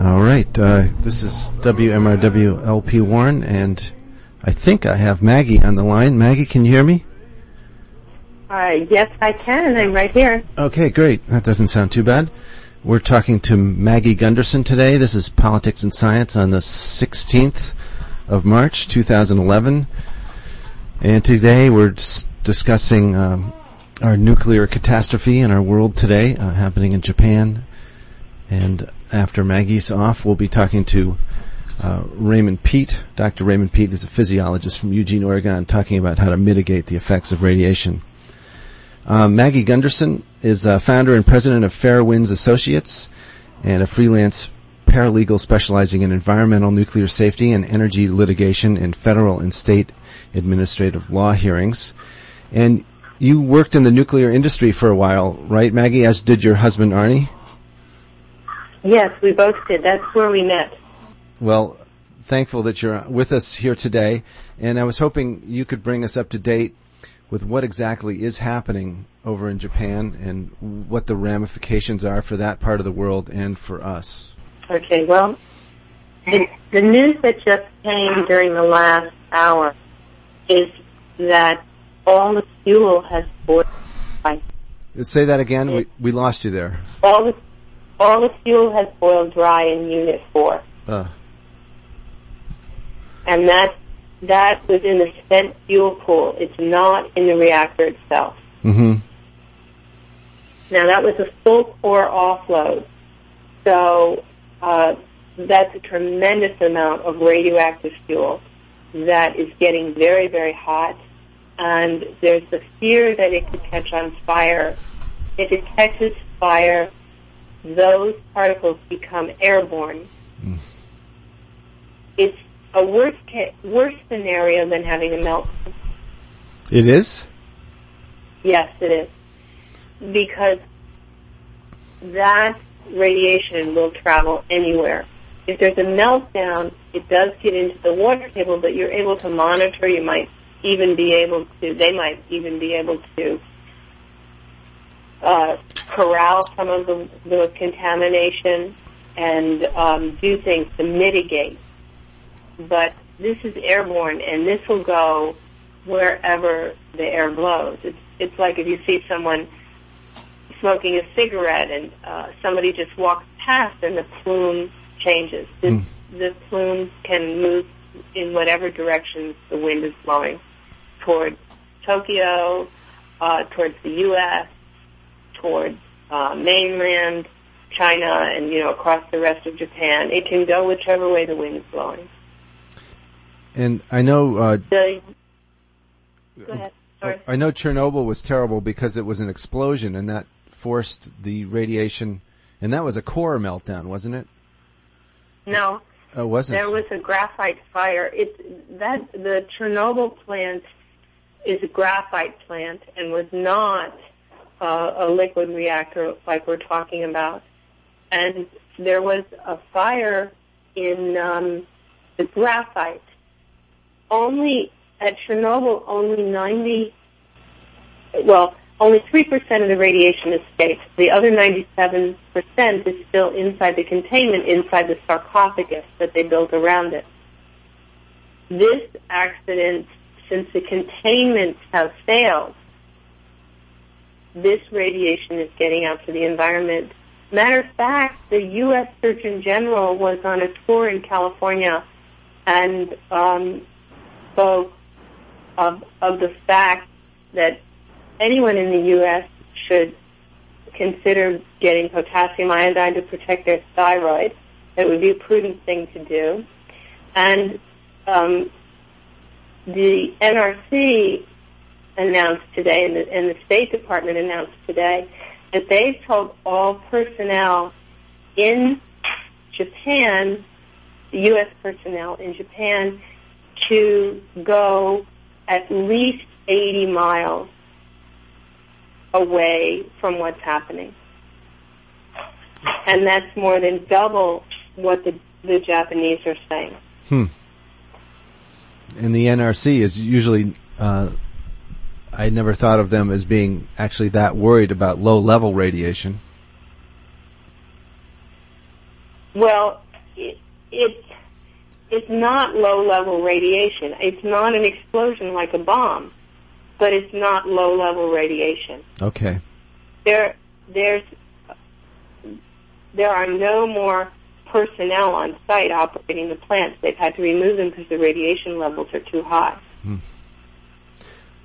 All right, uh, this is WMRW LP Warren, and I think I have Maggie on the line. Maggie, can you hear me? Uh, yes, I can. I'm right here. Okay, great. That doesn't sound too bad. We're talking to Maggie Gundersen today. This is Politics and Science on the 16th of March, 2011. And today we're discussing um, our nuclear catastrophe in our world today, uh, happening in Japan. And after Maggie's off, we'll be talking to uh, Raymond Peat. Dr. Raymond Peat is a physiologist from Eugene, Oregon, talking about how to mitigate the effects of radiation. Uh, Maggie Gundersen is a founder and president of Fairewinds Associates and a freelance paralegal specializing in environmental nuclear safety and energy litigation in federal and state administrative law hearings. And you worked in the nuclear industry for a while, right, Maggie, as did your husband Arnie? Yes, we both did. That's where we met. Well, thankful that you're with us here today, and I was hoping you could bring us up to date with what exactly is happening over in Japan and what the ramifications are for that part of the world and for us. Okay, well, the, the news that just came during the last hour is that all the fuel has boiled. Say that again. We we lost you there. All the all the fuel has boiled dry in Unit Four, Uh, and that that was in the spent fuel pool. It's not in the reactor itself. hmm Now that was a full core offload, so uh, that's a tremendous amount of radioactive fuel that is getting very, very hot, and there's the fear that it could catch on fire. If it catches fire, those particles become airborne. Mm. It's a worse ca- worse scenario than having a meltdown. It is. Yes, it is. Because that radiation will travel anywhere. If there's a meltdown, it does get into the water table, but you're able to monitor. You might even be able to, they might even be able to uh, corral some of the, the contamination and um, do things to mitigate. But this is airborne, and this will go wherever the air blows. It's it's like if you see someone smoking a cigarette and uh, somebody just walks past and the plume changes. The, Mm. the plume can move in whatever direction the wind is blowing toward Tokyo, uh, towards the U.S., towards uh, mainland China, and you know across the rest of Japan. It can go whichever way the wind is blowing. And I know. Uh, The, go ahead. Sorry. I know Chernobyl was terrible because it was an explosion and that forced the radiation, and that was a core meltdown, wasn't it? No, Oh, it wasn't. There was a graphite fire. It's that the Chernobyl plant is a graphite plant and was not uh, a liquid reactor like we're talking about. And there was a fire in um, the graphite. Only at Chernobyl, only 90, well, only 3% of the radiation escaped. The other 97% is still inside the containment, inside the sarcophagus that they built around it. This accident, since the containments have failed, this radiation is getting out to the environment. Matter of fact, the U.S. Surgeon General was on a tour in California and um, spoke of, of the fact that anyone in the U.S. should consider getting potassium iodine to protect their thyroid. It would be a prudent thing to do. And um, the NRC announced today, and the, and the State Department announced today, that they've told all personnel in Japan, U.S. personnel in Japan, to go at least 80 miles away from what's happening. And that's more than double what the, the Japanese are saying. Hmm. And the NRC is usually, uh, I never thought of them as being actually that worried about low level radiation. Well, it, it it's not low level radiation. It's not an explosion like a bomb, but it's not low level radiation. Okay. There, there's, there are no more personnel on site operating the plants. They've had to remove them because the radiation levels are too high. Hmm.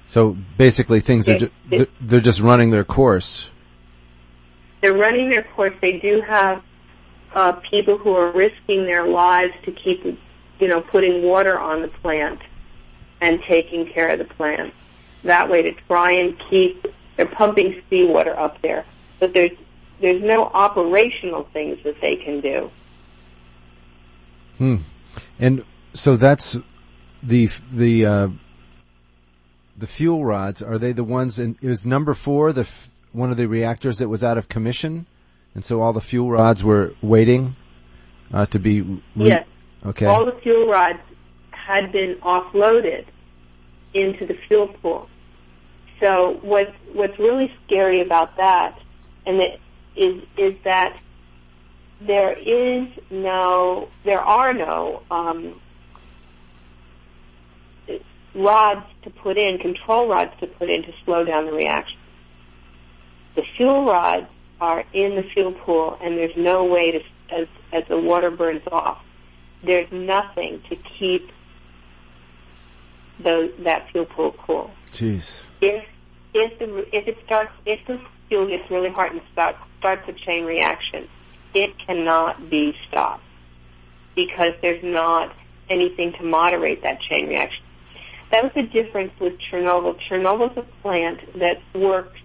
So basically, things are ju- they're- they're just running their course. They're running their course. They do have uh, people who are risking their lives to keep, you know, putting water on the plant and taking care of the plant. That way, to try and keep they're pumping seawater up there, but there's there's no operational things that they can do. Hmm. And so that's the the uh, the fuel rods. Are they the ones? In, was number four the f- one of the reactors that was out of commission, and so all the fuel rods were waiting uh, to be. Re- Yes. Okay. all the fuel rods had been offloaded into the fuel pool. So what's what's really scary about that, and that is is that there is no, there are no um, rods to put in, control rods to put in to slow down the reaction. The fuel rods are in the fuel pool, and there's no way to, as as the water burns off, there's nothing to keep those, that fuel pool cool. Jeez. If if the if it starts if the fuel gets really hot and start, starts a chain reaction, it cannot be stopped because there's not anything to moderate that chain reaction. That was the difference with Chernobyl. Chernobyl's a plant that works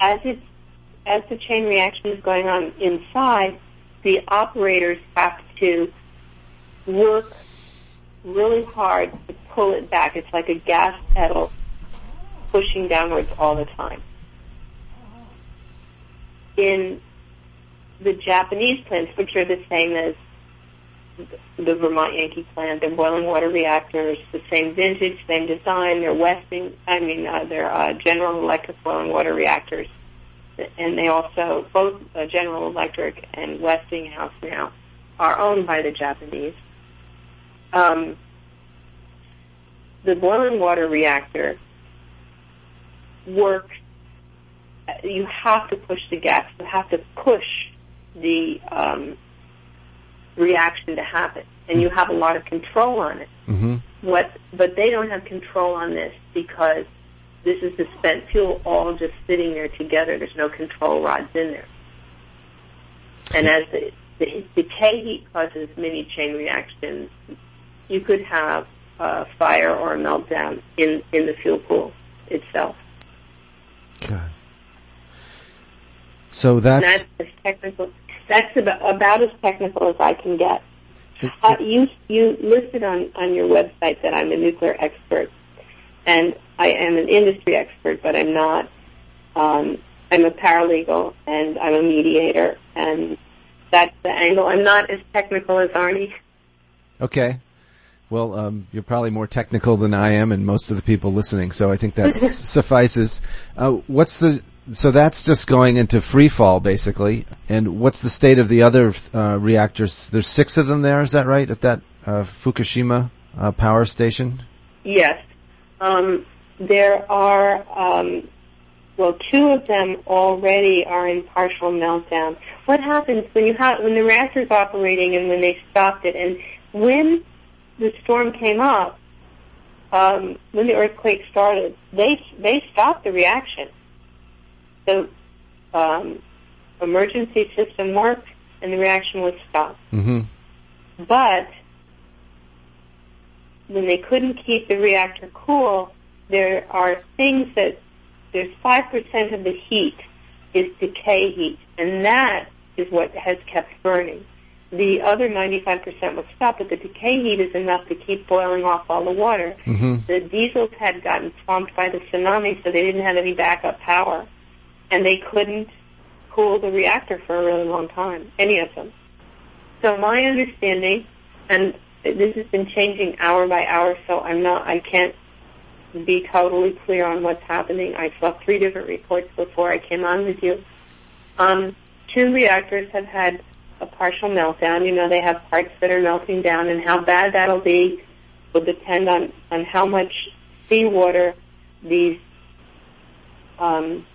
as it as the chain reaction is going on inside. The operators have to work really hard to pull it back. It's like a gas pedal pushing downwards all the time. In the Japanese plants, which are the same as the Vermont Yankee plant, they're boiling water reactors, the same vintage, same design. They're Westing, I mean, uh, they're uh, General Electric boiling water reactors, and they also both uh, General Electric and Westinghouse now are owned by the Japanese. Um, the boiling water reactor works. You have to push the gas. You have to push the um, reaction to happen, and you have a lot of control on it. hmm What, but they don't have control on this because this is the spent fuel all just sitting there together. There's no control rods in there, and as the, the decay heat causes many chain reactions, you could have a fire or a meltdown in in the fuel pool itself. God. So that's that's technical. That's about, about as technical as I can get. Uh, you you listed on on your website that I'm a nuclear expert, and I am an industry expert, but I'm not. Um, I'm a paralegal and I'm a mediator, and that's the angle. I'm not as technical as Arnie. okay. Well, um, you're probably more technical than I am, and most of the people listening. So I think that suffices. Uh, what's the so that's just going into free fall basically. And what's the state of the other uh, reactors? There's six of them there. Is that right at that uh, Fukushima uh, power station? Yes. Um, there are, um, well, two of them already are in partial meltdown. What happens when you have, when the reactor's operating and when they stopped it and when the storm came up, um, when the earthquake started, they, they stopped the reaction. The, um, emergency system worked and the reaction was stopped. Mm-hmm. But when they couldn't keep the reactor cool, there are things that there's five percent of the heat is decay heat, and that is what has kept burning. The other 95% was stopped, but the decay heat is enough to keep boiling off all the water. Mm-hmm. The diesels had gotten swamped by the tsunami, so they didn't have any backup power, and they couldn't cool the reactor for a really long time, any of them. So my understanding, and this has been changing hour by hour, so I'm not, I can't be totally clear on what's happening. I saw three different reports before I came on with you. Um, two reactors have had a partial meltdown. You know, they have parts that are melting down, and how bad that'll be will depend on on how much seawater these um,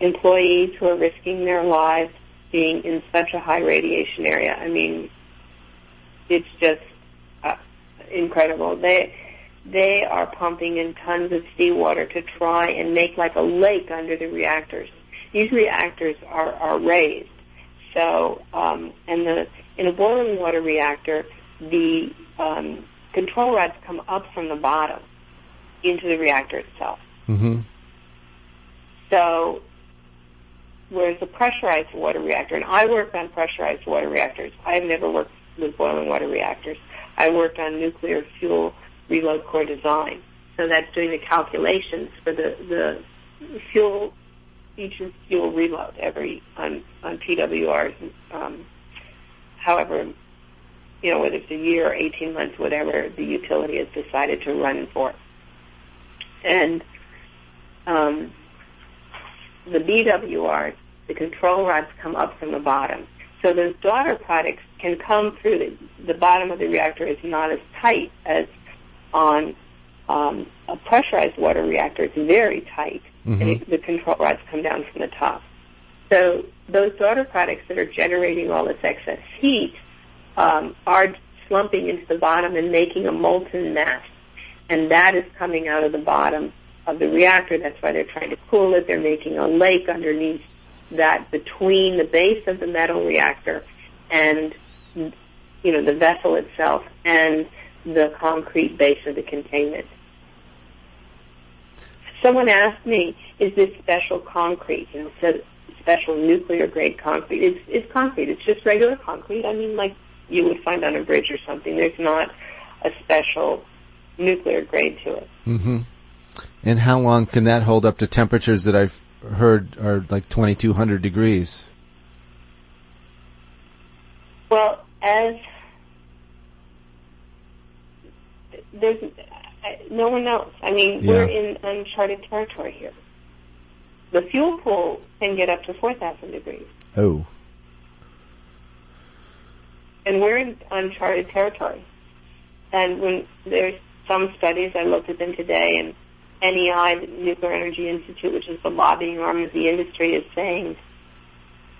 employees who are risking their lives being in such a high radiation area. I mean, it's just uh, incredible. They they are pumping in tons of seawater to try and make like a lake under the reactors. These reactors are are raised, so um, and the in a boiling water reactor, the um, control rods come up from the bottom into the reactor itself. Mm-hmm. So, whereas a pressurized water reactor, and I worked on pressurized water reactors. I've never worked with boiling water reactors. I worked on nuclear fuel reload core design. So that's doing the calculations for the, the fuel, each fuel reload every, on, on PWRs, um, however, you know, whether it's a year or 18 months, whatever the utility has decided to run for. And, um, the BWRs, the control rods come up from the bottom. So those daughter products can come through the, the bottom of the reactor is not as tight as on um, a pressurized water reactor. It's very tight, Mhm. and it, the control rods come down from the top. So those daughter products that are generating all this excess heat um, are slumping into the bottom and making a molten mass, and that is coming out of the bottom of the reactor. That's why they're trying to cool it. They're making a lake underneath that between the base of the metal reactor and you know the vessel itself and the concrete base of the containment. Someone asked me, "Is this special concrete?" You know, said special nuclear grade concrete. It's, it's concrete. It's just regular concrete. I mean, like you would find on a bridge or something. There's not a special nuclear grade to it. Mm-hmm. And how long can that hold up to temperatures that I've heard are like 2200 degrees? Well, as there's I- no one knows. I mean, Yeah. we're in uncharted territory here. The fuel pool can get up to 4,000 degrees, Oh. and we're in uncharted territory. And when there's some studies, I looked at them today, and NEI, the Nuclear Energy Institute, which is the lobbying arm of the industry, is saying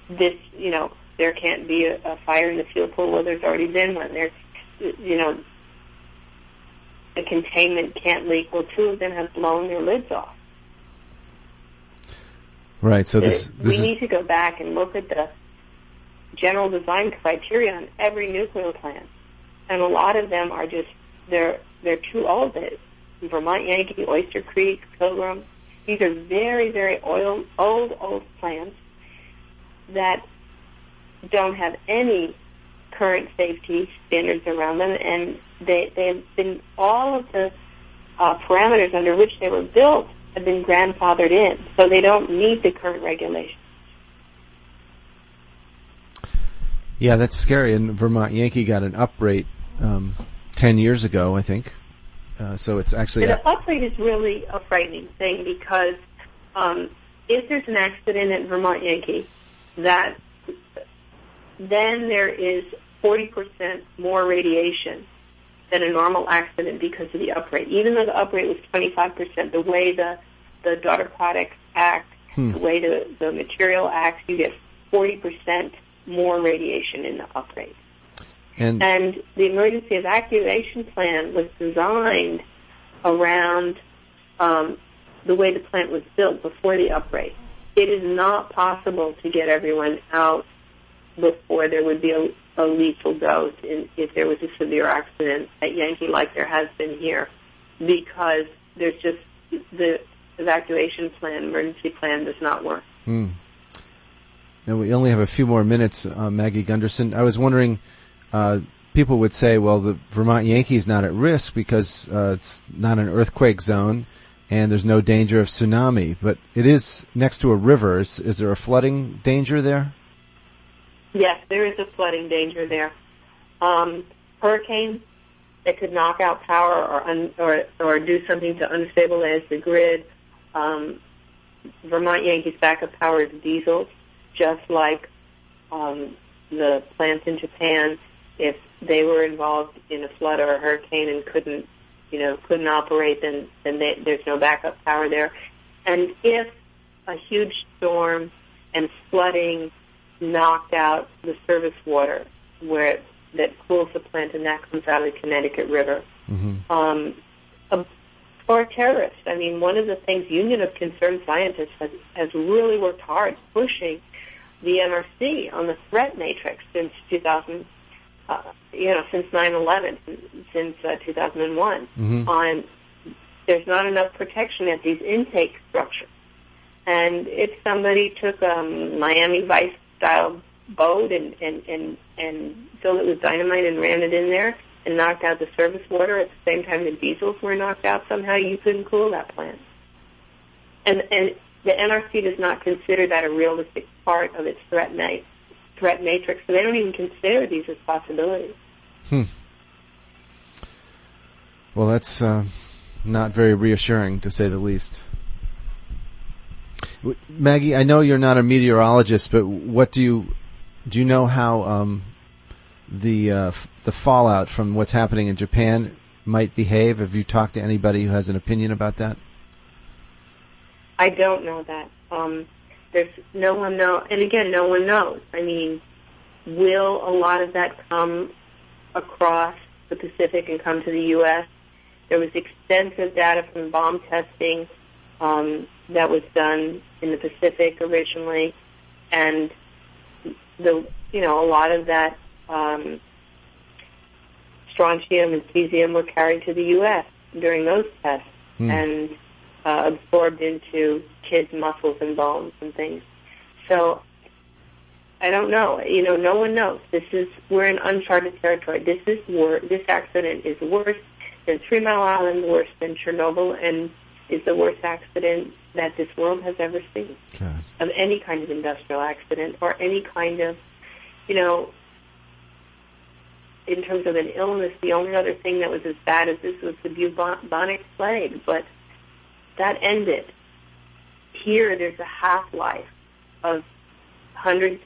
this, you know, there can't be a, a fire in the fuel pool. Well, there's already been one. There's, you know, the containment can't leak. Well, two of them have blown their lids off. Right. So this uh, we this is need to go back and look at the general design criteria on every nuclear plant, and a lot of them are just they're they're too old. They- Vermont Yankee, Oyster Creek, Pilgrim. These are very very oil, old old plants that don't have any current safety standards around them, and they they've been all of the uh, parameters under which they were built have been grandfathered in, so they don't meet the current regulations. yeah, that's scary. And Vermont Yankee got an uprate um, 10 years ago, I think. Uh, so it's actually the uprate is really a frightening thing because um, if there's an accident at Vermont Yankee, that then there is 40% more radiation than a normal accident because of the uprate. Even though the uprate was 25%, the way the, the daughter products act, Hmm. the way the, the material acts, you get 40% more radiation in the uprate. And And the emergency evacuation plan was designed around um, the way the plant was built before the uprate. It is not possible to get everyone out before there would be a, a lethal dose in, if there was a severe accident at Yankee like there has been here because there's just the evacuation plan, emergency plan does not work. Hmm. Now we only have a few more minutes, uh, Maggie Gundersen. I was wondering, uh, people would say, well, the Vermont Yankees not at risk because uh, it's not an earthquake zone and there's no danger of tsunami, but it is next to a river. Is, is there a flooding danger there? Yes, there is a flooding danger there. Um, hurricanes that could knock out power or, un, or or do something to unstabilize the grid. Um, Vermont Yankees backup power is diesel, just like um, the plants in Japan, if they were involved in a flood or a hurricane and couldn't, you know, couldn't operate, then then they, there's no backup power there. And if a huge storm and flooding knocked out the service water where that cools the plant, and that comes out of the Connecticut River. Mm-hmm. Um, a, or a terrorist. I mean, one of the things Union of Concerned Scientists has, has really worked hard pushing the NRC on the threat matrix since 2000, uh, you know, since 9/11, since uh, 2001. Mm-hmm. On there's not enough protection at these intake structures. And if somebody took a um, Miami Vice style boat and, and, and, and filled it with dynamite and ran it in there and knocked out the service water at the same time the diesels were knocked out somehow, you couldn't cool that plant. And, and the NRC does not consider that a realistic part of its threat, ma- threat matrix, so they don't even consider these as possibilities. Hmm. Well, that's uh, not very reassuring, to say the least. Maggie, I know you're not a meteorologist, but what do you do? You know how um, the uh, f- the fallout from what's happening in Japan might behave? Have you talked to anybody who has an opinion about that? I don't know that. Um, there's no one know, and again, no one knows. I mean, will a lot of that come across the Pacific and come to the U.S.? There was extensive data from bomb testing um, that was done in the Pacific originally, and the you know a lot of that um, strontium and cesium were carried to the U.S. during those tests hmm. and uh, absorbed into kids' muscles and bones and things. So I don't know. You know, no one knows. This is we're in uncharted territory. This is wor- This accident is worse than Three Mile Island, worse than Chernobyl, and is the worst accident that this world has ever seen of any kind of industrial accident or any kind of, you know, in terms of an illness, the only other thing that was as bad as this was the bubonic plague, but that ended. Here, there's a half-life of hundreds,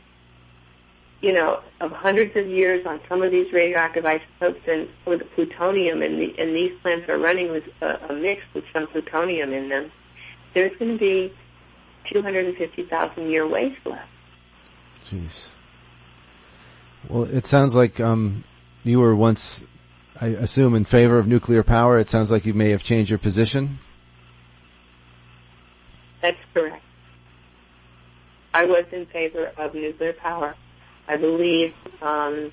you know, of hundreds of years on some of these radioactive isotopes and with the plutonium, and, the, and these plants are running with a, a mix with some plutonium in them. There's going to be 250,000 year waste left. Jeez. Well, it sounds like um, you were once, I assume, in favor of nuclear power. It sounds like you may have changed your position. That's correct. I was in favor of nuclear power. I believe, um,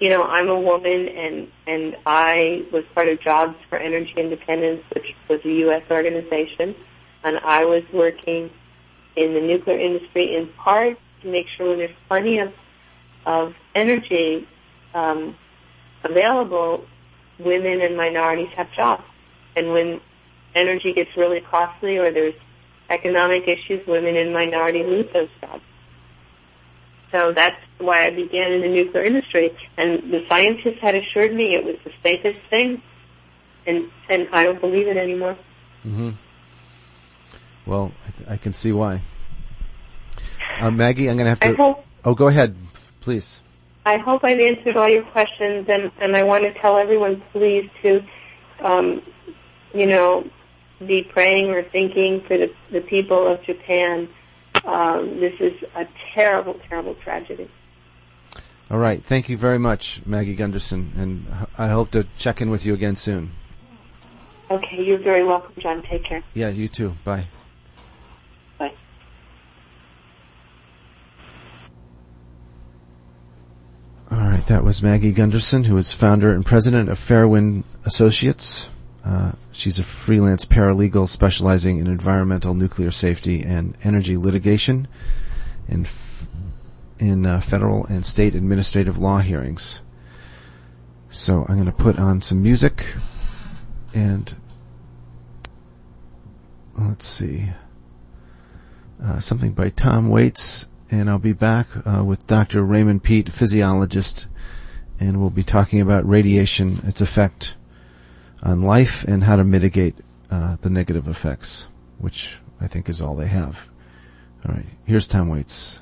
you know, I'm a woman and, and I was part of Jobs for Energy Independence, which was a U.S. organization, and I was working in the nuclear industry in part to make sure there's plenty of, of energy um, available, women and minorities have jobs. And when energy gets really costly or there's economic issues, women and minorities lose those jobs. So that's why I began in the nuclear industry. And the scientists had assured me it was the safest thing, and and I don't believe it anymore. Mm-hmm. Well, I, th- I can see why. Uh, Maggie, I'm going to have to. Hope, oh, go ahead, please. I hope I've answered all your questions, and, and I want to tell everyone, please, to, um, you know, be praying or thinking for the, the people of Japan. Um, this is a terrible, terrible tragedy. All right. Thank you very much, Maggie Gundersen, and I hope to check in with you again soon. Okay. You're very welcome, John. Take care. Yeah, you too. Bye. Bye. All right, that was Maggie Gundersen, who is founder and president of Fairwind Associates. Uh, she's a freelance paralegal specializing in environmental, nuclear safety, and energy litigation in in uh, federal and state administrative law hearings. So I'm going to put on some music, and let's see, uh, something by Tom Waits and I'll be back uh, with Dr. Raymond Peat, physiologist, and we'll be talking about radiation, its effect on life and how to mitigate uh, the negative effects, which I think is all they have. All right, here's Tom Waits.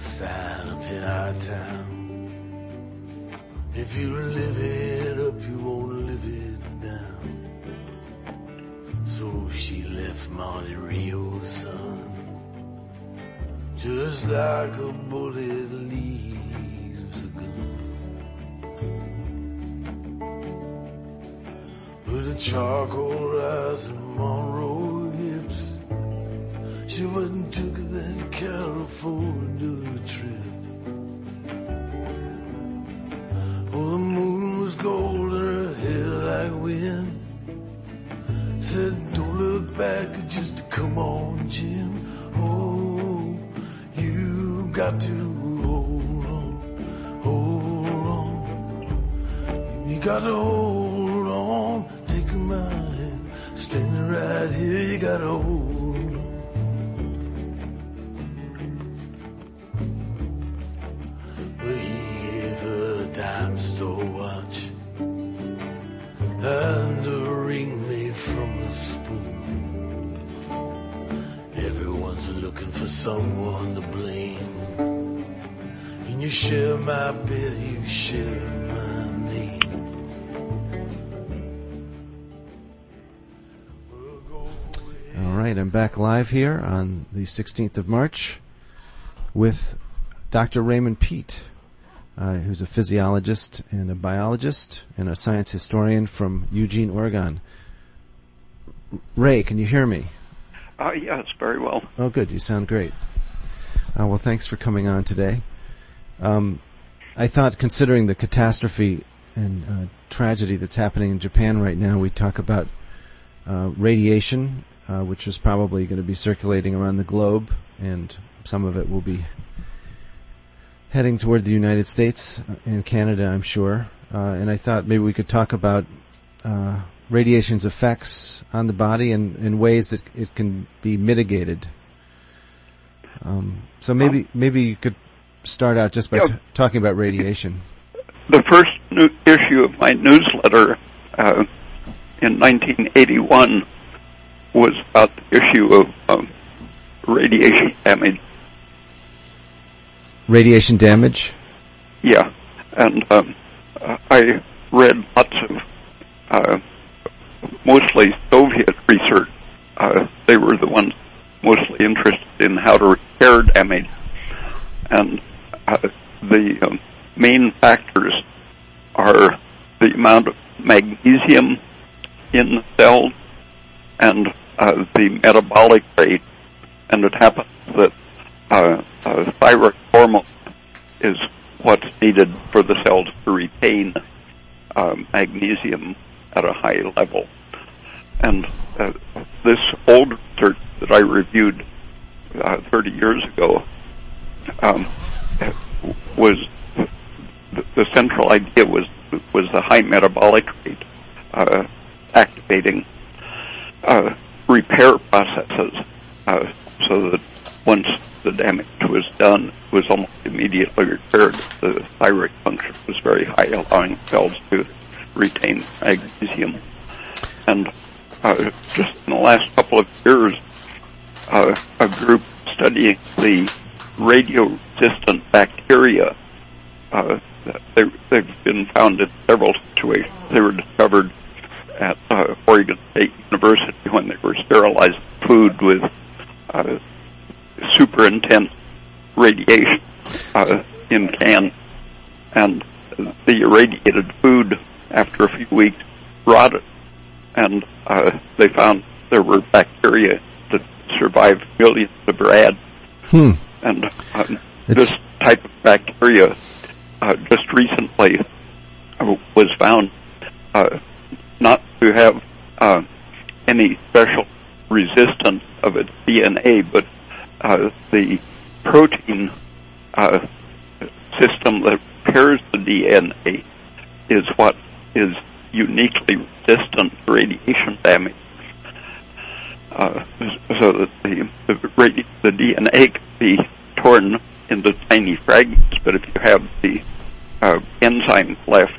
Sign up in our town. If you live it. Monte Rio, son. Just like a bullet leaves a gun. With a charcoal eyes and Monroe hips. She went and took that California trip. Live here on the 16th of March with Dr. Raymond Peat, uh, who's a physiologist and a biologist and a science historian from Eugene, Oregon. Ray, can you hear me? Uh, yes, very well. Oh, good. You sound great. Uh, well, thanks for coming on today. Um, I thought, considering the catastrophe and uh, tragedy that's happening in Japan right now, we talk about uh, radiation, uh, which is probably going to be circulating around the globe, and some of it will be heading toward the United States and Canada, I'm sure. Uh, and I thought maybe we could talk about uh, radiation's effects on the body and in ways that it can be mitigated. Um, so maybe maybe you could start out just by Yeah. t- talking about radiation. The first issue of my newsletter uh, in 1981 was about the issue of um, radiation damage. Radiation damage. Yeah, and um, I read lots of uh, mostly Soviet research. Uh, they were the ones mostly interested in how to repair damage, and uh, the um, main factors are the amount of magnesium in the cells and uh, the metabolic rate. And it happens that uh, uh, thyroid hormone is what's needed for the cells to retain um, magnesium at a high level. And uh, this old research that I reviewed uh, 30 years ago um, was the, the central idea was was the high metabolic rate uh, activating uh, repair processes, uh, so that once the damage was done, it was almost immediately repaired. The thyroid function was very high, allowing cells to retain magnesium. And uh, just in the last couple of years, uh, a group studying the radio-resistant bacteria uh, they, they've been found in several situations. They were discovered at uh, Oregon State University when they were sterilizing food with uh, super intense radiation uh, in cans, and the irradiated food after a few weeks rotted, and uh, they found there were bacteria that survived millions of rads, Hmm. and um, this type of bacteria uh, just recently uh, was found uh, not to have uh, any special resistance of its DNA, but uh, the protein uh, system that repairs the DNA is what is uniquely resistant to radiation damage. Uh, so that the the, radi- the DNA can be torn into tiny fragments, but if you have the uh, enzymes left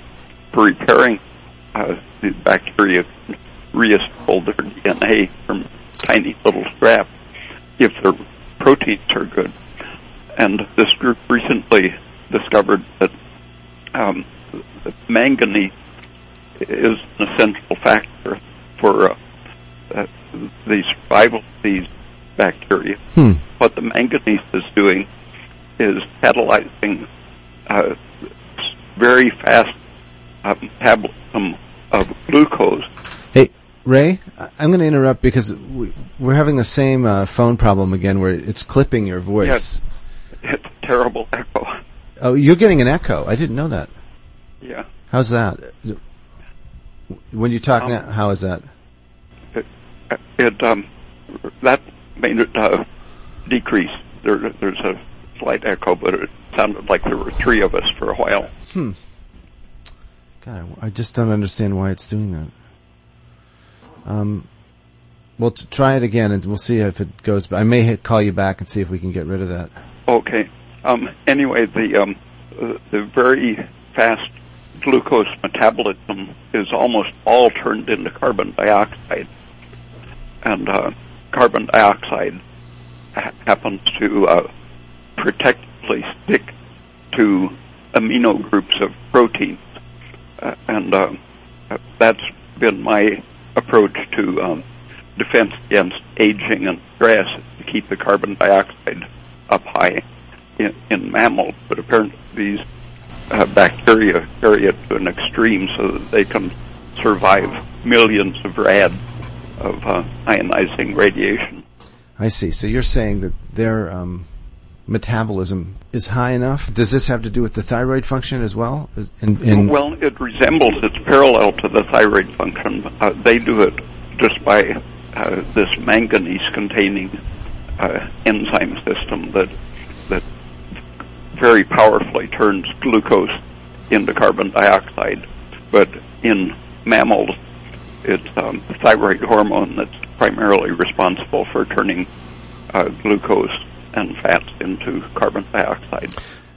for repairing uh, the bacteria, can reassemble their DNA from tiny little scraps if their proteins are good. and this group recently discovered that um, manganese is an essential factor for uh, uh, the survival of these bacteria. Hmm. What the manganese is doing is catalyzing uh, very fast uh, metabolism of glucose. Hey, Ray, I'm going to interrupt because we, we're having the same uh, phone problem again where it's clipping your voice. Yes. It's a terrible echo. Oh, you're getting an echo. I didn't know that. Yeah. How's that? When you talk Um, now, how is that? It, it um, that made it uh, decrease. There, there's a slight echo, but it sounded like there were three of us for a while. God, I, I just don't understand why it's doing that. Um, well, t- try it again, and we'll see if it goes. But I may hit, call you back and see if we can get rid of that. Okay. Um, anyway, the um, the very fast glucose metabolism is almost all turned into carbon dioxide, and uh, carbon dioxide ha- happens to uh, protectively stick to amino groups of proteins, uh, and uh, that's been my approach to um, defense against aging and stress to keep the carbon dioxide up high in, in mammals, but apparently these uh, bacteria carry it to an extreme so that they can survive millions of rads of uh, ionizing radiation. I see. So you're saying that their um, metabolism is high enough. Does this have to do with the thyroid function as well? In, in, Well, it resembles, it's parallel to the thyroid function. Uh, they do it just by uh, this manganese-containing uh, enzyme system that that very powerfully turns glucose into carbon dioxide. But in mammals, it's um, thyroid hormone that's primarily responsible for turning uh, glucose and fats into carbon dioxide.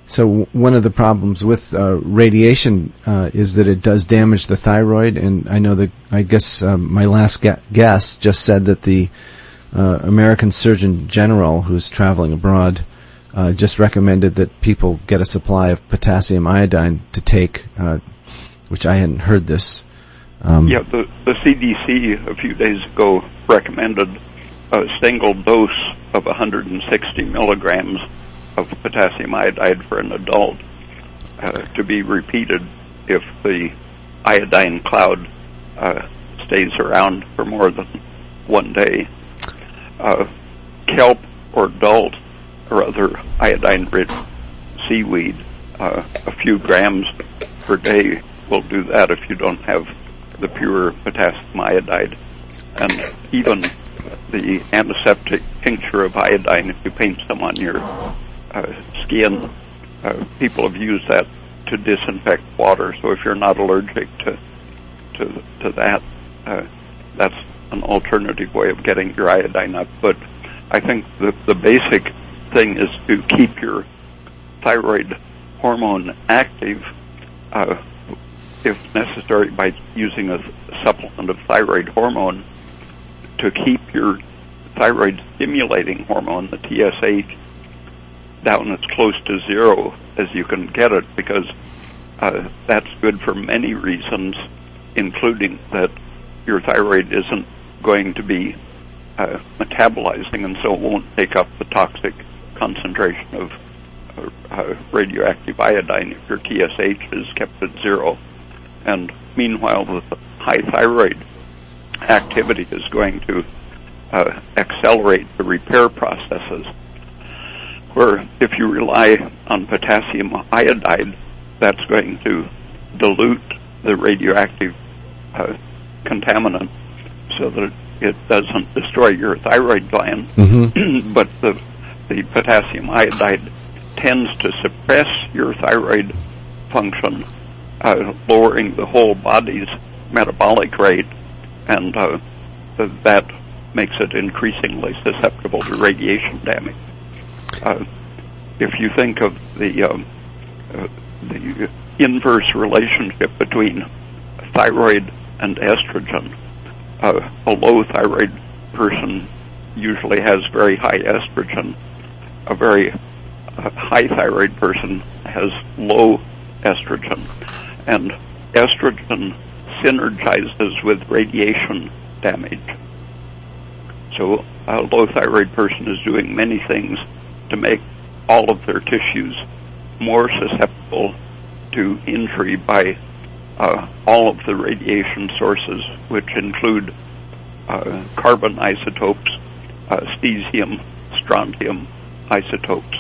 so one of the problems with uh, radiation uh, is that it does damage the thyroid, and I know that I guess um, my last ga- guest just said that the uh, American Surgeon General, who's traveling abroad, uh, just recommended that people get a supply of potassium iodine to take, uh, which I hadn't heard this. Um, Yeah, the, the CDC a few days ago recommended a single dose of 160 milligrams of potassium iodide for an adult uh, to be repeated if the iodine cloud uh, stays around for more than one day. Uh, kelp or dulse or other iodine-rich seaweed, uh, a few grams per day will do that if you don't have the pure potassium iodide. And even the antiseptic tincture of iodine, if you paint some on your uh, skin, uh, people have used that to disinfect water. So if you're not allergic to to to that, uh, that's an alternative way of getting your iodine up. But I think the the basic thing is to keep your thyroid hormone active, uh, if necessary, by using a supplement of thyroid hormone to keep your thyroid stimulating hormone, the TSH, down as close to zero as you can get it because uh, that's good for many reasons, including that your thyroid isn't going to be uh, metabolizing and so it won't take up the toxic concentration of uh, uh, radioactive iodine if your TSH is kept at zero. And meanwhile, the high thyroid activity is going to uh, accelerate the repair processes. Where if you rely on potassium iodide, that's going to dilute the radioactive uh, contaminant so that it doesn't destroy your thyroid gland. Mhm. but the the potassium iodide tends to suppress your thyroid function, uh, lowering the whole body's metabolic rate, and uh, that makes it increasingly susceptible to radiation damage. Uh, if you think of the um, uh, the inverse relationship between thyroid and estrogen, uh, a low thyroid person usually has very high estrogen. A very a high thyroid person has low estrogen, and estrogen synergizes with radiation damage. So a low thyroid person is doing many things to make all of their tissues more susceptible to injury by uh, all of the radiation sources, which include uh, carbon isotopes, uh, cesium, strontium isotopes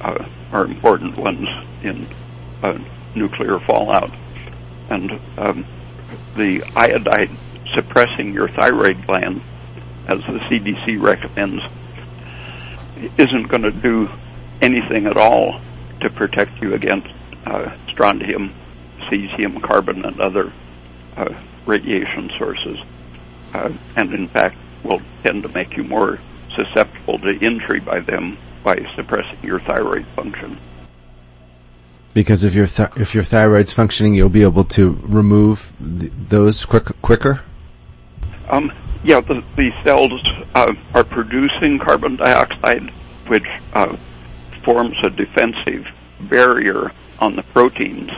uh, are important ones in nuclear fallout. And um, the iodide suppressing your thyroid gland, as the CDC recommends, isn't going to do anything at all to protect you against uh, strontium, cesium, carbon, and other uh, radiation sources. Uh, and in fact, will tend to make you more susceptible to injury by them by suppressing your thyroid function. Because if your th- if your thyroid's functioning, you'll be able to remove th- those quick- quicker. Um, yeah, the, the cells uh, are producing carbon dioxide, which uh, forms a defensive barrier on the proteins,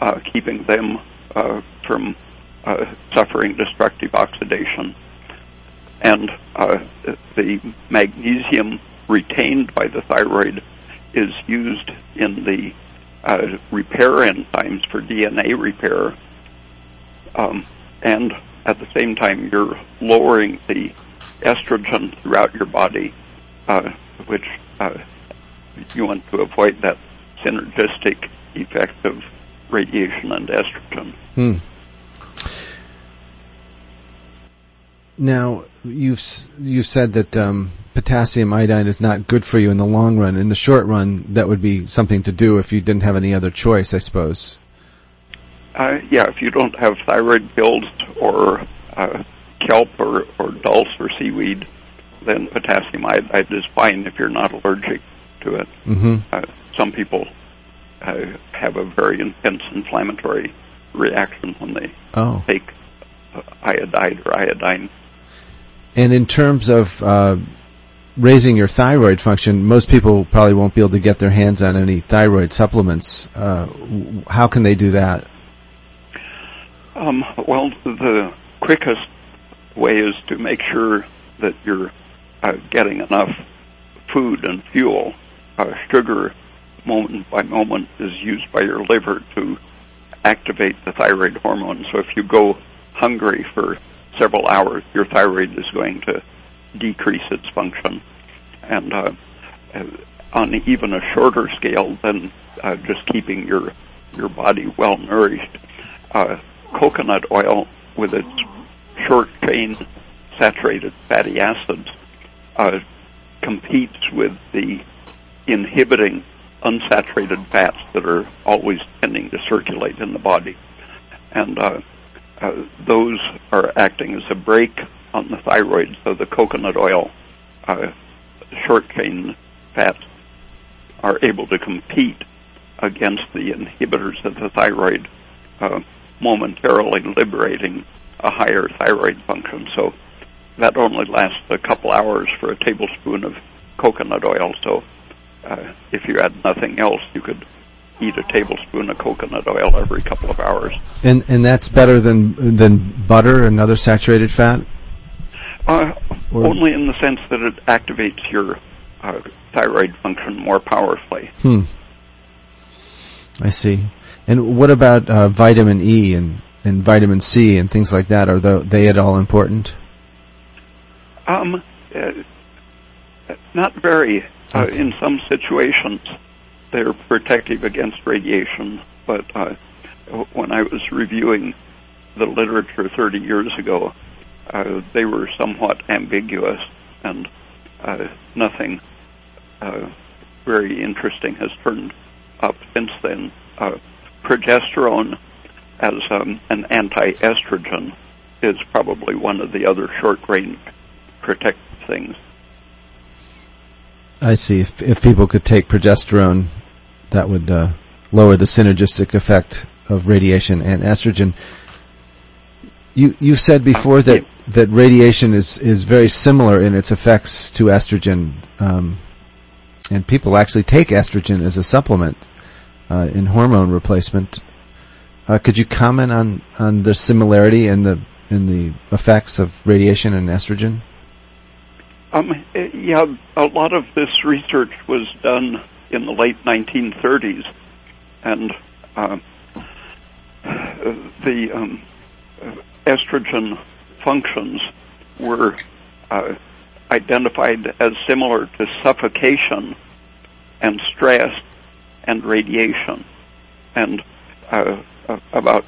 uh, keeping them uh, from uh, suffering destructive oxidation. And uh, the magnesium retained by the thyroid is used in the uh, repair enzymes for DNA repair. Um, and at the same time, you're lowering the estrogen throughout your body, uh, which uh, you want to avoid that synergistic effect of radiation and estrogen. Hmm. Now you've you've said that um, potassium iodine is not good for you in the long run. In the short run, that would be something to do if you didn't have any other choice, I suppose. Uh, yeah, if you don't have thyroid pills or uh, kelp or, or dulse or seaweed, then potassium iodide is fine if you're not allergic to it. Mm-hmm. Uh, some people uh, have a very intense inflammatory reaction when they Oh. take uh, iodide or iodine. And in terms of uh, raising your thyroid function, most people probably won't be able to get their hands on any thyroid supplements. Uh, how can they do that? Um, well, the quickest way is to make sure that you're uh, getting enough food and fuel. Uh, sugar, moment by moment, is used by your liver to activate the thyroid hormone. So if you go hungry for several hours, your thyroid is going to decrease its function. And uh, uh, on even a shorter scale than uh, just keeping your your body well nourished, uh, coconut oil with its short chain saturated fatty acids uh, competes with the inhibiting unsaturated fats that are always tending to circulate in the body. And uh, those are acting as a brake on the thyroid, so the coconut oil uh, short chain fats are able to compete against the inhibitors of the thyroid, uh, momentarily liberating a higher thyroid function. So that only lasts a couple hours for a tablespoon of coconut oil. So uh, if you had nothing else, you could eat a tablespoon of coconut oil every couple of hours. And and that's better than than butter and other saturated fat. Uh, Or- only in the sense that it activates your uh, thyroid function more powerfully. Hmm. I see. And what about uh, vitamin E and, and vitamin C and things like that? Are they at all important? Um, uh, not very. Uh, Okay. in some situations, they're protective against radiation, but uh, when I was reviewing the literature 30 years ago, uh, they were somewhat ambiguous, and uh, nothing uh, very interesting has turned up since then. Uh, progesterone, as um, an anti-estrogen, is probably one of the other short-range protective things. I see. If, if people could take progesterone, that would uh, lower the synergistic effect of radiation and estrogen. You you said before that that radiation is is very similar in its effects to estrogen. Um, and people actually take estrogen as a supplement uh, in hormone replacement. Uh, could you comment on on the similarity in the in the effects of radiation and estrogen? Um, yeah, a lot of this research was done in the late 1930s, and uh, the um, estrogen functions were uh, identified as similar to suffocation and stress and radiation. And uh, about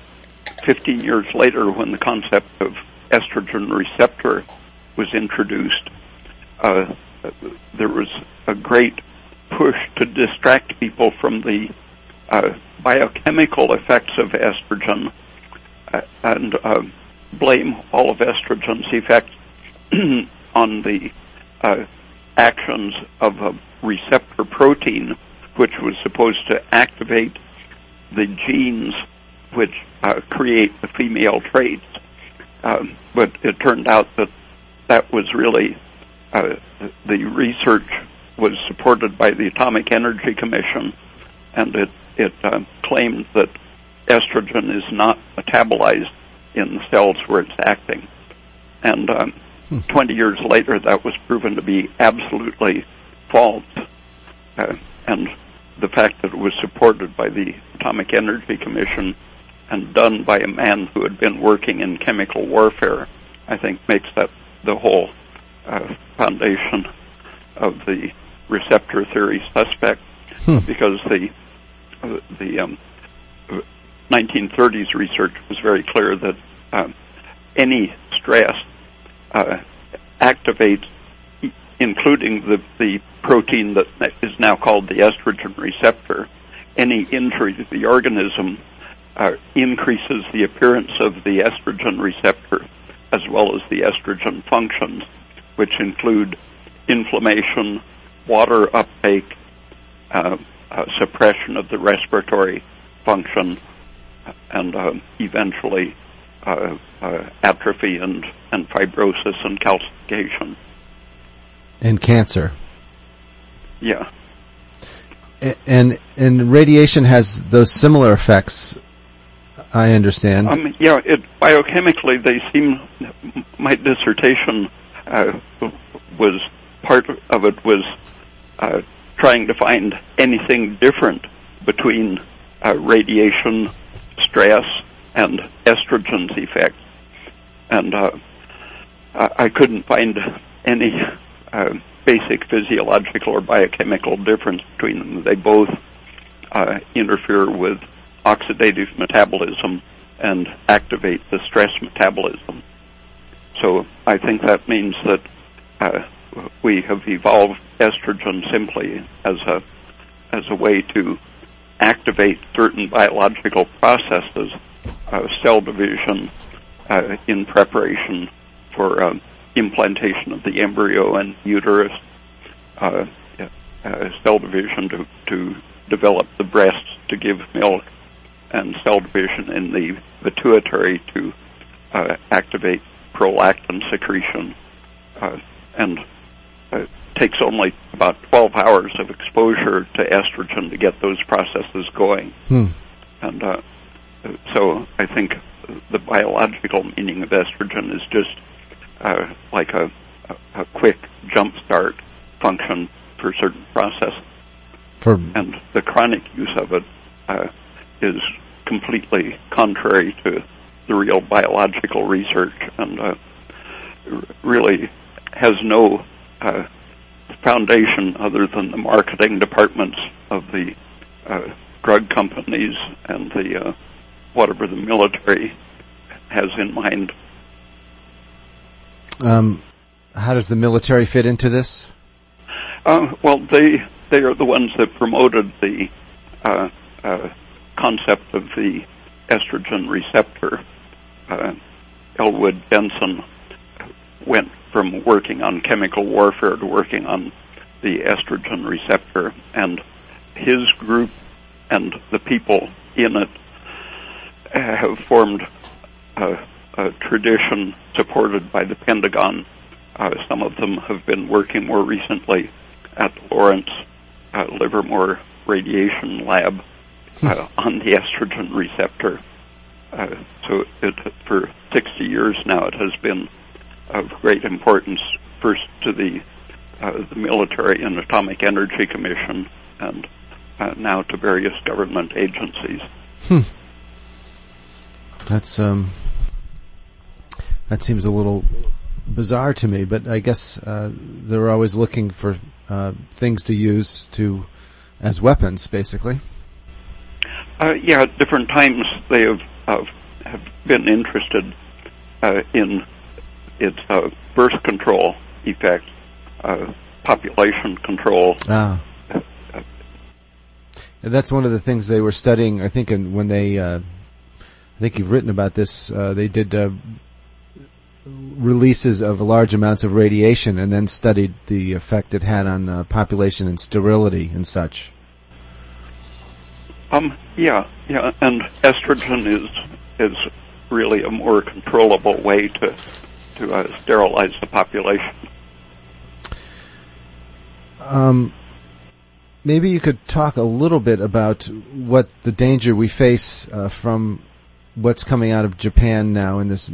15 years later, when the concept of estrogen receptor was introduced, uh, there was a great push to distract people from the uh, biochemical effects of estrogen uh, and uh, blame all of estrogen's effects on the uh, actions of a receptor protein, which was supposed to activate the genes which uh, create the female traits. Um, but it turned out that that was really uh, the research was supported by the Atomic Energy Commission, and it it uh, claimed that estrogen is not metabolized in the cells where it's acting. And um, hmm. 20 years later, that was proven to be absolutely false. Uh, and the fact that it was supported by the Atomic Energy Commission and done by a man who had been working in chemical warfare, I think makes that the whole uh, foundation of the receptor theory suspect hmm. because the uh, the um, 1930s research was very clear that um, any stress uh, activates, including the, the protein that is now called the estrogen receptor. Any injury to the organism uh, increases the appearance of the estrogen receptor as well as the estrogen functions, which include inflammation, water uptake, uh, uh, suppression of the respiratory function, and uh, eventually uh, uh, atrophy and, and fibrosis and calcification. And cancer. Yeah. And and radiation has those similar effects. I understand. Um, yeah, it biochemically they seem. My dissertation was part of it was uh, trying to find anything different between uh, radiation, stress, and estrogen's effect. And uh, I couldn't find any uh, basic physiological or biochemical difference between them. They both uh, interfere with oxidative metabolism and activate the stress metabolism. So I think that means that uh, we have evolved estrogen simply as a as a way to activate certain biological processes, uh, cell division, uh, in preparation for uh, implantation of the embryo and uterus, uh, uh, cell division to, to develop the breasts to give milk, and cell division in the pituitary to uh, activate prolactin secretion, and it takes only about 12 hours of exposure to estrogen to get those processes going. Hmm. And uh, so I think the biological meaning of estrogen is just uh, like a, a, quick jump start function for certain processes. For and the chronic use of it uh, is completely contrary to the real biological research and uh, really has no uh, foundation other than the marketing departments of the uh, drug companies and the uh, whatever the military has in mind. Um, how does the military fit into this? Uh, well, they they are the ones that promoted the uh, uh, concept of the estrogen receptor. Uh, Elwood Jensen went from working on chemical warfare to working on the estrogen receptor. And his group and the people in it have formed a, a tradition supported by the Pentagon. Uh, some of them have been working more recently at Lawrence uh, Livermore Radiation Lab uh, on the estrogen receptor. Uh, so it, for 60 years now, it has been of great importance first to the uh, the military and atomic energy commission, and uh, now to various government agencies. Hmm. That's um. That seems a little bizarre to me, but I guess uh, they're always looking for uh, things to use to as weapons, basically. Uh, yeah, at different times they have uh, have been interested uh, in its uh, birth control effect, uh, population control. Ah. And that's one of the things they were studying. I think in, when they, uh, I think you've written about this. They did releases of large amounts of radiation, and then studied the effect it had on population and sterility and such. Um. Yeah. Yeah. And estrogen is is really a more controllable way to to uh, sterilize the population. Um, maybe you could talk a little bit about what the danger we face uh, from what's coming out of Japan now in this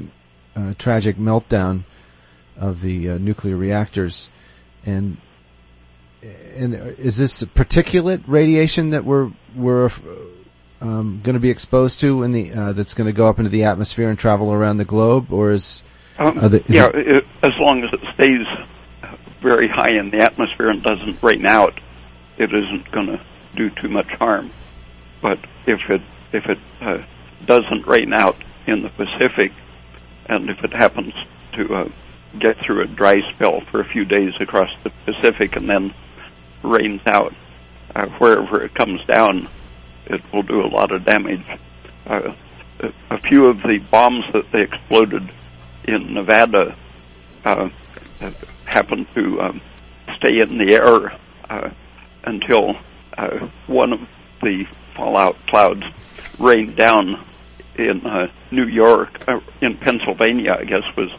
uh, tragic meltdown of the uh, nuclear reactors, and and is this particulate radiation that we're we're um, going to be exposed to in the uh, that's going to go up into the atmosphere and travel around the globe, or is, um, the, is yeah, it, as long as it stays very high in the atmosphere and doesn't rain out, it isn't going to do too much harm. But if it if it uh, doesn't rain out in the Pacific, and if it happens to uh, get through a dry spell for a few days across the Pacific and then rains out, uh, wherever it comes down, it will do a lot of damage. Uh, a few of the bombs that they exploded in Nevada uh, happened to um, stay in the air uh, until uh, one of the fallout clouds rained down in uh, New York, uh, in Pennsylvania, I guess was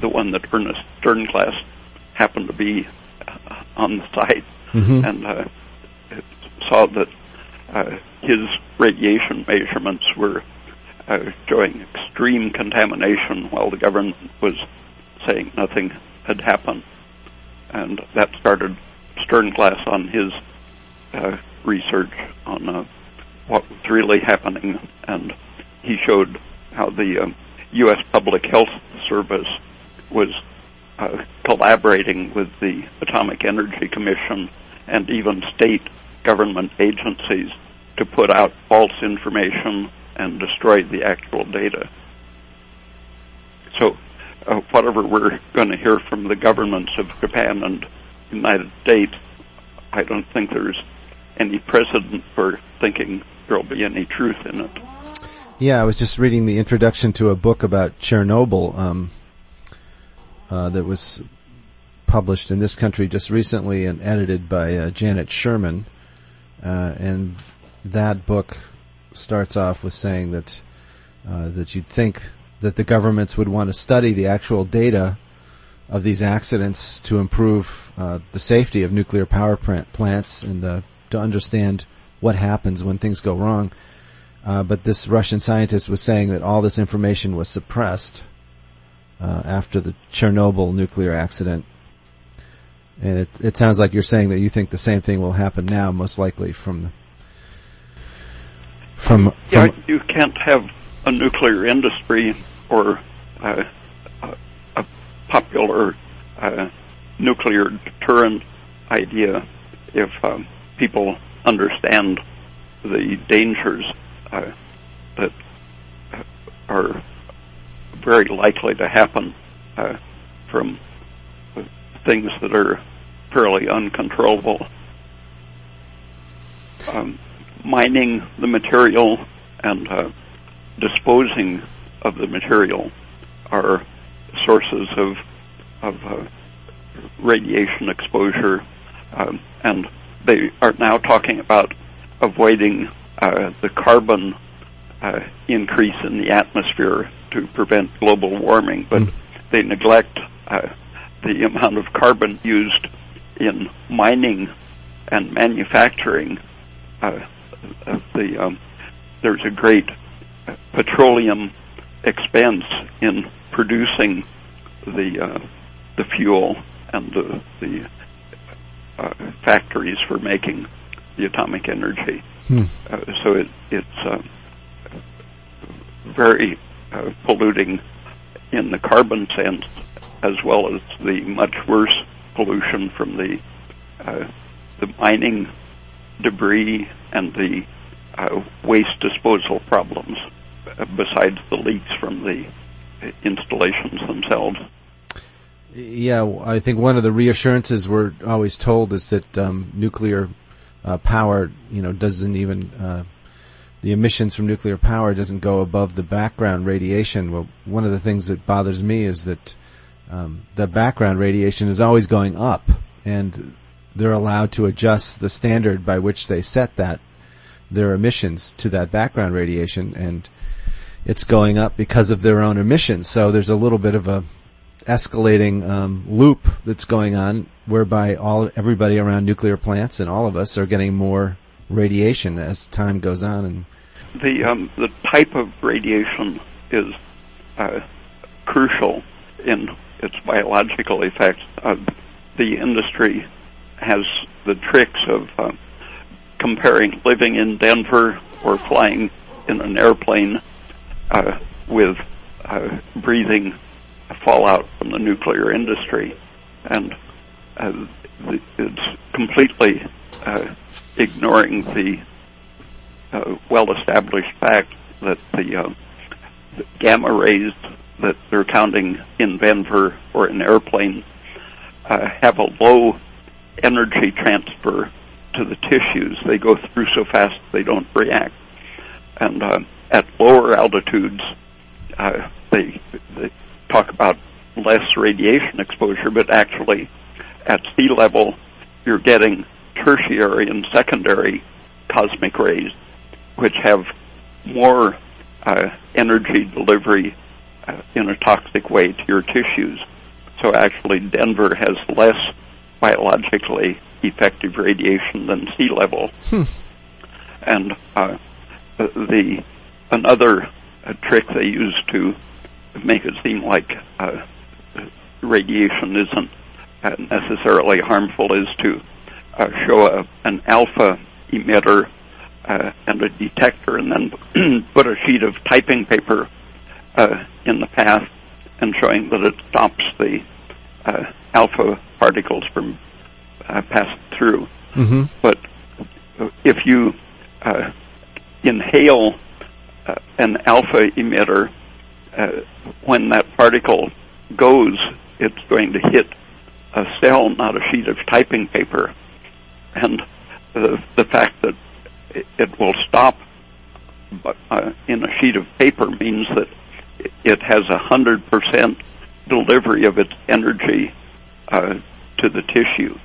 the one that Ernest Sternglass happened to be uh, on the site, mm-hmm. and uh, saw that uh, his radiation measurements were uh, showing extreme contamination while the government was saying nothing had happened. And that started Sternglass on his uh, research on uh, what was really happening. And he showed how the um, U.S. Public Health Service was uh, collaborating with the Atomic Energy Commission and even state government agencies to put out false information and destroy the actual data. So, uh, whatever we're going to hear from the governments of Japan and United States, I don't think there's any precedent for thinking there'll be any truth in it. Yeah, I was just reading the introduction to a book about Chernobyl um, uh, that was published in this country just recently and edited by uh, Janette Sherman. Uh, and that book starts off with saying that uh, that you'd think that the governments would want to study the actual data of these accidents to improve uh, the safety of nuclear power plants and uh, to understand what happens when things go wrong. But this Russian scientist was saying that all this information was suppressed uh, after the Chernobyl nuclear accident. And it, it sounds like you're saying that you think the same thing will happen now, most likely from from, from yeah, you can't have a nuclear industry or uh, a popular uh, nuclear deterrent idea if um, people understand the dangers uh, that are very likely to happen uh, from things that are fairly uncontrollable. Um, mining the material and uh, disposing of the material are sources of of uh, radiation exposure, um, and they are now talking about avoiding uh, the carbon uh, increase in the atmosphere to prevent global warming, but mm. they neglect uh, the amount of carbon used in mining and manufacturing, uh, the um, there's a great petroleum expense in producing the uh, the fuel and the the uh, factories for making the atomic energy. Hmm. Uh, so it, it's uh, very uh, polluting in the carbon sense, as well as the much worse pollution from the uh, the mining debris and the uh, waste disposal problems, uh, besides the leaks from the installations themselves. Yeah, I think one of the reassurances we're always told is that um, nuclear uh, power, you know, doesn't even uh, the emissions from nuclear power doesn't go above the background radiation. Well, one of the things that bothers me is that um, the background radiation is always going up, and they're allowed to adjust the standard by which they set that their emissions to that background radiation, and it's going up because of their own emissions. So there's a little bit of a escalating um, loop that's going on, whereby all everybody around nuclear plants and all of us are getting more radiation as time goes on. And the um, the type of radiation is uh, crucial in its biological effects. Uh, the industry has the tricks of uh, comparing living in Denver or flying in an airplane uh, with uh, breathing fallout from the nuclear industry, and uh, it's completely uh, ignoring the uh, well-established fact that the, uh, the gamma rays that they're counting in Denver or in airplanes uh, have a low energy transfer to the tissues. They go through so fast they don't react. And uh, at lower altitudes, uh, they, they talk about less radiation exposure, but actually at sea level, you're getting tertiary and secondary cosmic rays, which have more uh, energy delivery in a toxic way to your tissues. So actually, Denver has less biologically effective radiation than sea level. Hmm. And uh, the another uh, trick they use to make it seem like uh, radiation isn't uh, necessarily harmful is to uh, show a, an alpha emitter uh, and a detector, and then put a sheet of typing paper uh, in the path, and showing that it stops the uh, alpha particles from uh, passing through. mm-hmm. But if you uh, inhale uh, an alpha emitter, uh, when that particle goes, it's going to hit a cell, not a sheet of typing paper. And the, the fact that it, it will stop uh, in a sheet of paper means that it has a hundred percent delivery of its energy uh, to the tissue,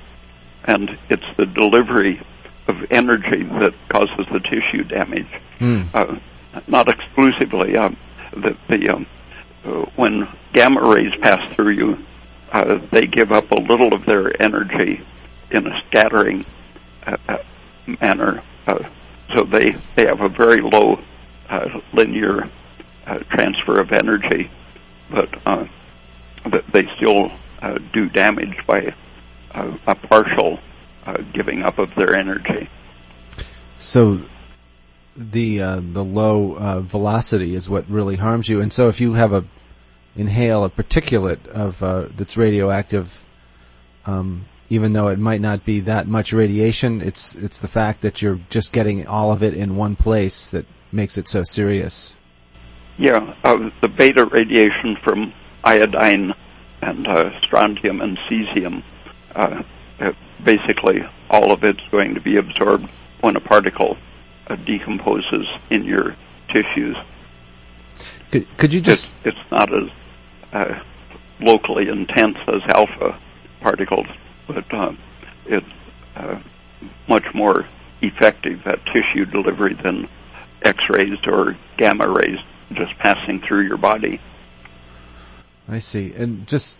and it's the delivery of energy that causes the tissue damage. Mm. Uh, not exclusively. Um, the, the um, uh, when gamma rays pass through you, uh, they give up a little of their energy in a scattering uh, uh manner. Uh, so they they have a very low uh, transfer of energy, but uh, they still do damage by a partial giving up of their energy. So the uh, the low uh, velocity is what really harms you. And so if you have a inhale a particulate of uh, that's radioactive, um, even though it might not be that much radiation, it's it's the fact that you're just getting all of it in one place that makes it so serious. Yeah, uh, the beta radiation from iodine and uh, strontium and cesium, uh, basically all of it's going to be absorbed when a particle uh, decomposes in your tissues. Could, could you just? It's, it's not as uh, locally intense as alpha particles, but uh, it's uh, much more effective at tissue delivery than X-rays or gamma rays just passing through your body. I see. And just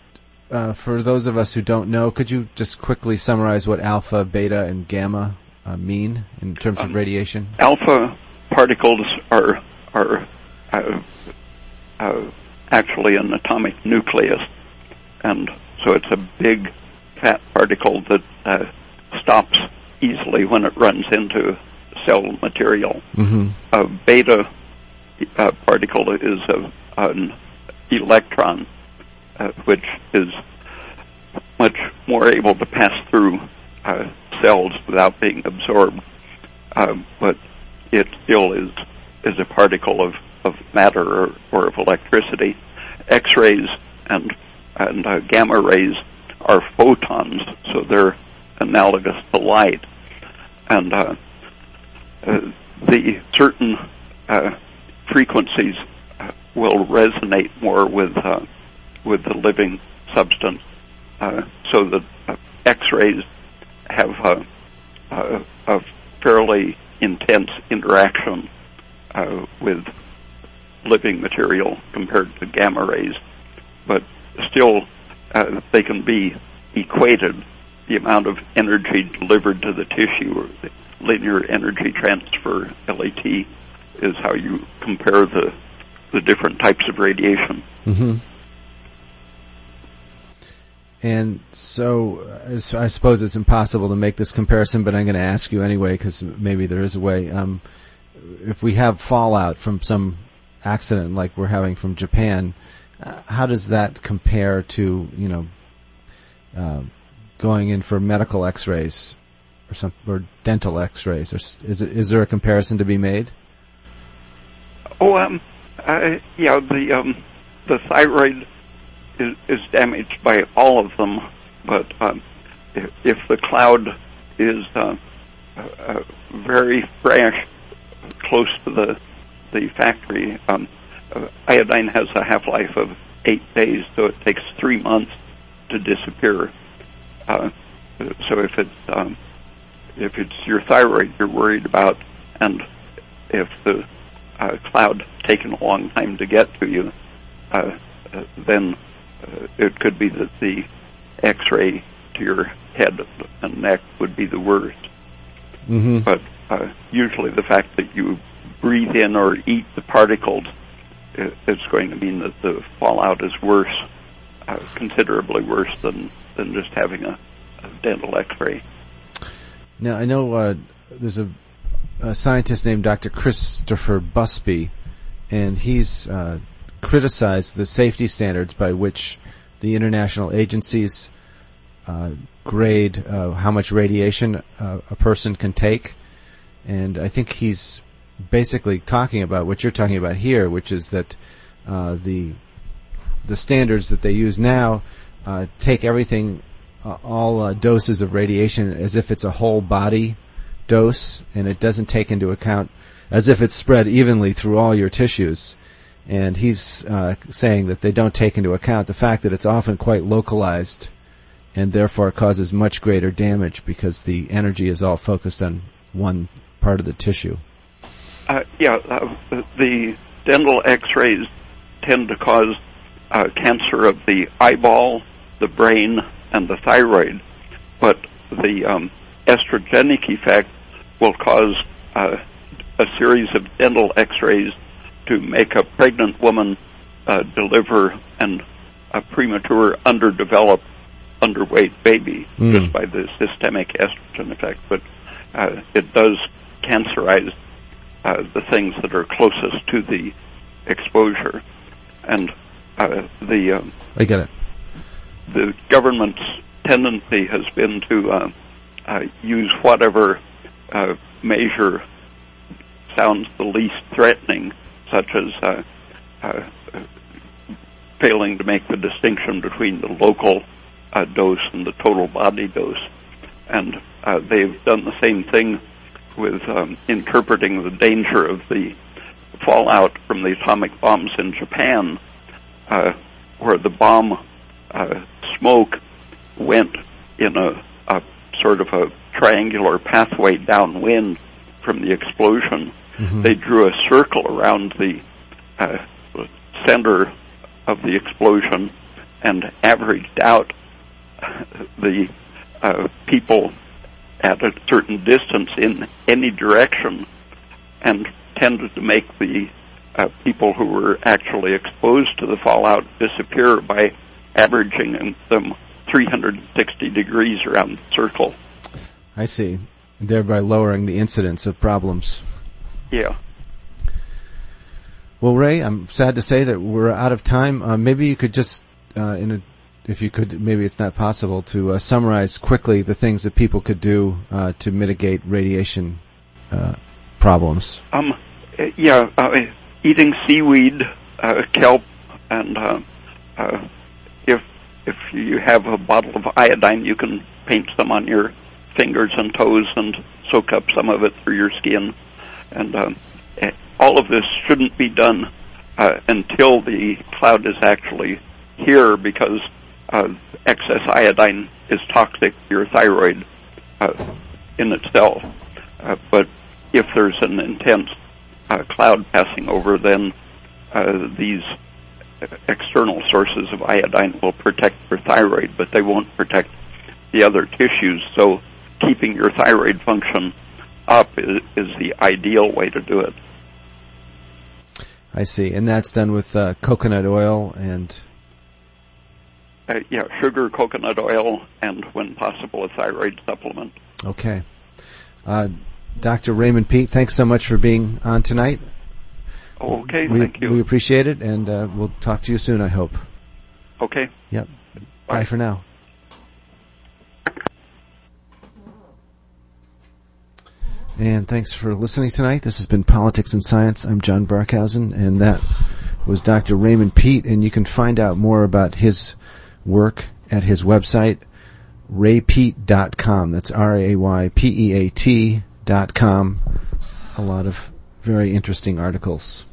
uh, for those of us who don't know, could you just quickly summarize what alpha, beta, and gamma uh, mean in terms of radiation? Alpha particles are are uh, uh, actually an atomic nucleus, and so it's a big fat particle that uh, stops easily when it runs into cell material. Mm-hmm. A beta uh, particle is a, an electron, uh, which is much more able to pass through uh, cells without being absorbed, uh, but it still is is a particle of, of matter or, or of electricity. X-rays and and uh, gamma rays are photons, so they're analogous to light, and uh, uh, the certain frequencies uh, will resonate more with uh, with the living substance, uh, so that uh, X-rays have uh, uh, a fairly intense interaction with living material compared to gamma rays, but still they can be equated. The amount of energy delivered to the tissue, or the linear energy transfer (LET), is how you compare the the different types of radiation. Mm-hmm. And so, as- I suppose it's impossible to make this comparison, but I'm going to ask you anyway because maybe there is a way. Um, if we have fallout from some accident like we're having from Japan, uh, how does that compare to you know uh, going in for medical X-rays or some or dental X-rays? Or is it is there a comparison to be made? Oh, um, uh, yeah, the um, the thyroid is, is damaged by all of them, but um, if, if the cloud is uh, uh, very fresh, close to the the factory, um, uh, iodine has a half life of eight days, so it takes three months to disappear. Uh, so if it's um, if it's your thyroid you're worried about, and if the uh, cloud taken a long time to get to you, uh, uh, then uh, it could be that the X-ray to your head and neck would be the worst. Mm-hmm. But uh, usually, the fact that you breathe in or eat the particles i- is going to mean that the fallout is worse, uh, considerably worse than than just having a, a dental X-ray. Now I know uh, there's a, a scientist named Dr. Christopher Busby, and he's uh, criticized the safety standards by which the international agencies uh, grade uh, how much radiation uh, a person can take, and I think he's basically talking about what you're talking about here, which is that uh, the the standards that they use now uh, take everything, all doses of radiation as if it's a whole body dose, and it doesn't take into account as if it's spread evenly through all your tissues. And he's uh, saying that they don't take into account the fact that it's often quite localized, and therefore causes much greater damage because the energy is all focused on one part of the tissue. Uh, yeah, uh, the dental X-rays tend to cause uh, cancer of the eyeball, the brain, and the thyroid, but the um, estrogenic effect will cause uh, a series of dental X-rays to make a pregnant woman uh, deliver an a premature, underdeveloped, underweight baby Mm. just by the systemic estrogen effect. But uh, it does cancerize uh, the things that are closest to the exposure, and uh, the um, I get it. the government's tendency has been to uh, use whatever uh, measure sounds the least threatening, such as uh, uh, failing to make the distinction between the local uh, dose and the total body dose. And uh, they've done the same thing with um, interpreting the danger of the fallout from the atomic bombs in Japan, uh, where the bomb uh, smoke went in a, a sort of a triangular pathway downwind from the explosion. Mhm. They drew a circle around the uh, center of the explosion and averaged out the uh, people at a certain distance in any direction and tended to make the uh, people who were actually exposed to the fallout disappear by averaging them 360 degrees around the circle. I see. Thereby lowering the incidence of problems. Yeah. Well, Ray, I'm sad to say that we're out of time. Uh, maybe you could just, uh, in a, if you could, maybe it's not possible to uh, summarize quickly the things that people could do uh, to mitigate radiation uh, problems. Um, yeah, uh, eating seaweed, kelp, and if you have a bottle of iodine, you can paint some on your fingers and toes and soak up some of it through your skin. And um, all of this shouldn't be done uh, until the cloud is actually here because uh, excess iodine is toxic to your thyroid uh, in itself. Uh, but if there's an intense uh, cloud passing over, then uh, these external sources of iodine will protect your thyroid, but they won't protect the other tissues. So keeping your thyroid function up is, is the ideal way to do it. I see, and that's done with uh, coconut oil and. Uh, yeah, sugar, coconut oil, and when possible, a thyroid supplement. Okay. Uh, Dr. Raymond Peat, thanks so much for being on tonight. Okay, we, thank you. We appreciate it, and uh, we'll talk to you soon, I hope. Okay. Yep. Bye, Bye for now. And thanks for listening tonight. This has been Politics and Science. I'm John Barkhausen, and that was Dr. Raymond Peat, and you can find out more about his work at his website, raypeat.com. That's R-A-Y-P-E-A-T dot com. A lot of very interesting articles.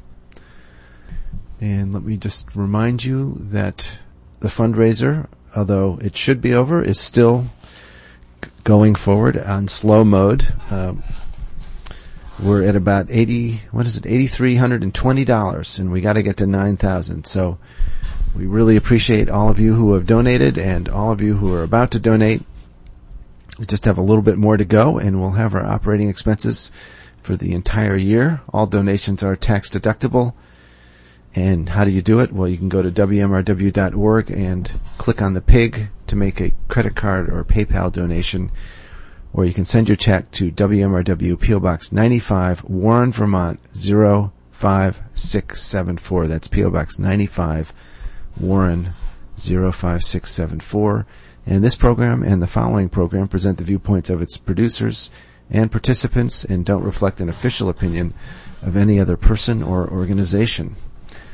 And let me just remind you that the fundraiser, although it should be over, is still going forward on slow mode. Um, we're at about eighty. What is it? Eighty three hundred and we got to get to nine thousand. So we really appreciate all of you who have donated and all of you who are about to donate. We just have a little bit more to go, and we'll have our operating expenses for the entire year. All donations are tax deductible. And how do you do it? Well, you can go to WMRW.org and click on the pig to make a credit card or PayPal donation. Or you can send your check to WMRW PO Box 95, Warren, Vermont 05674. That's PO Box 95, Warren 05674. And this program and the following program present the viewpoints of its producers and participants and don't reflect an official opinion of any other person or organization.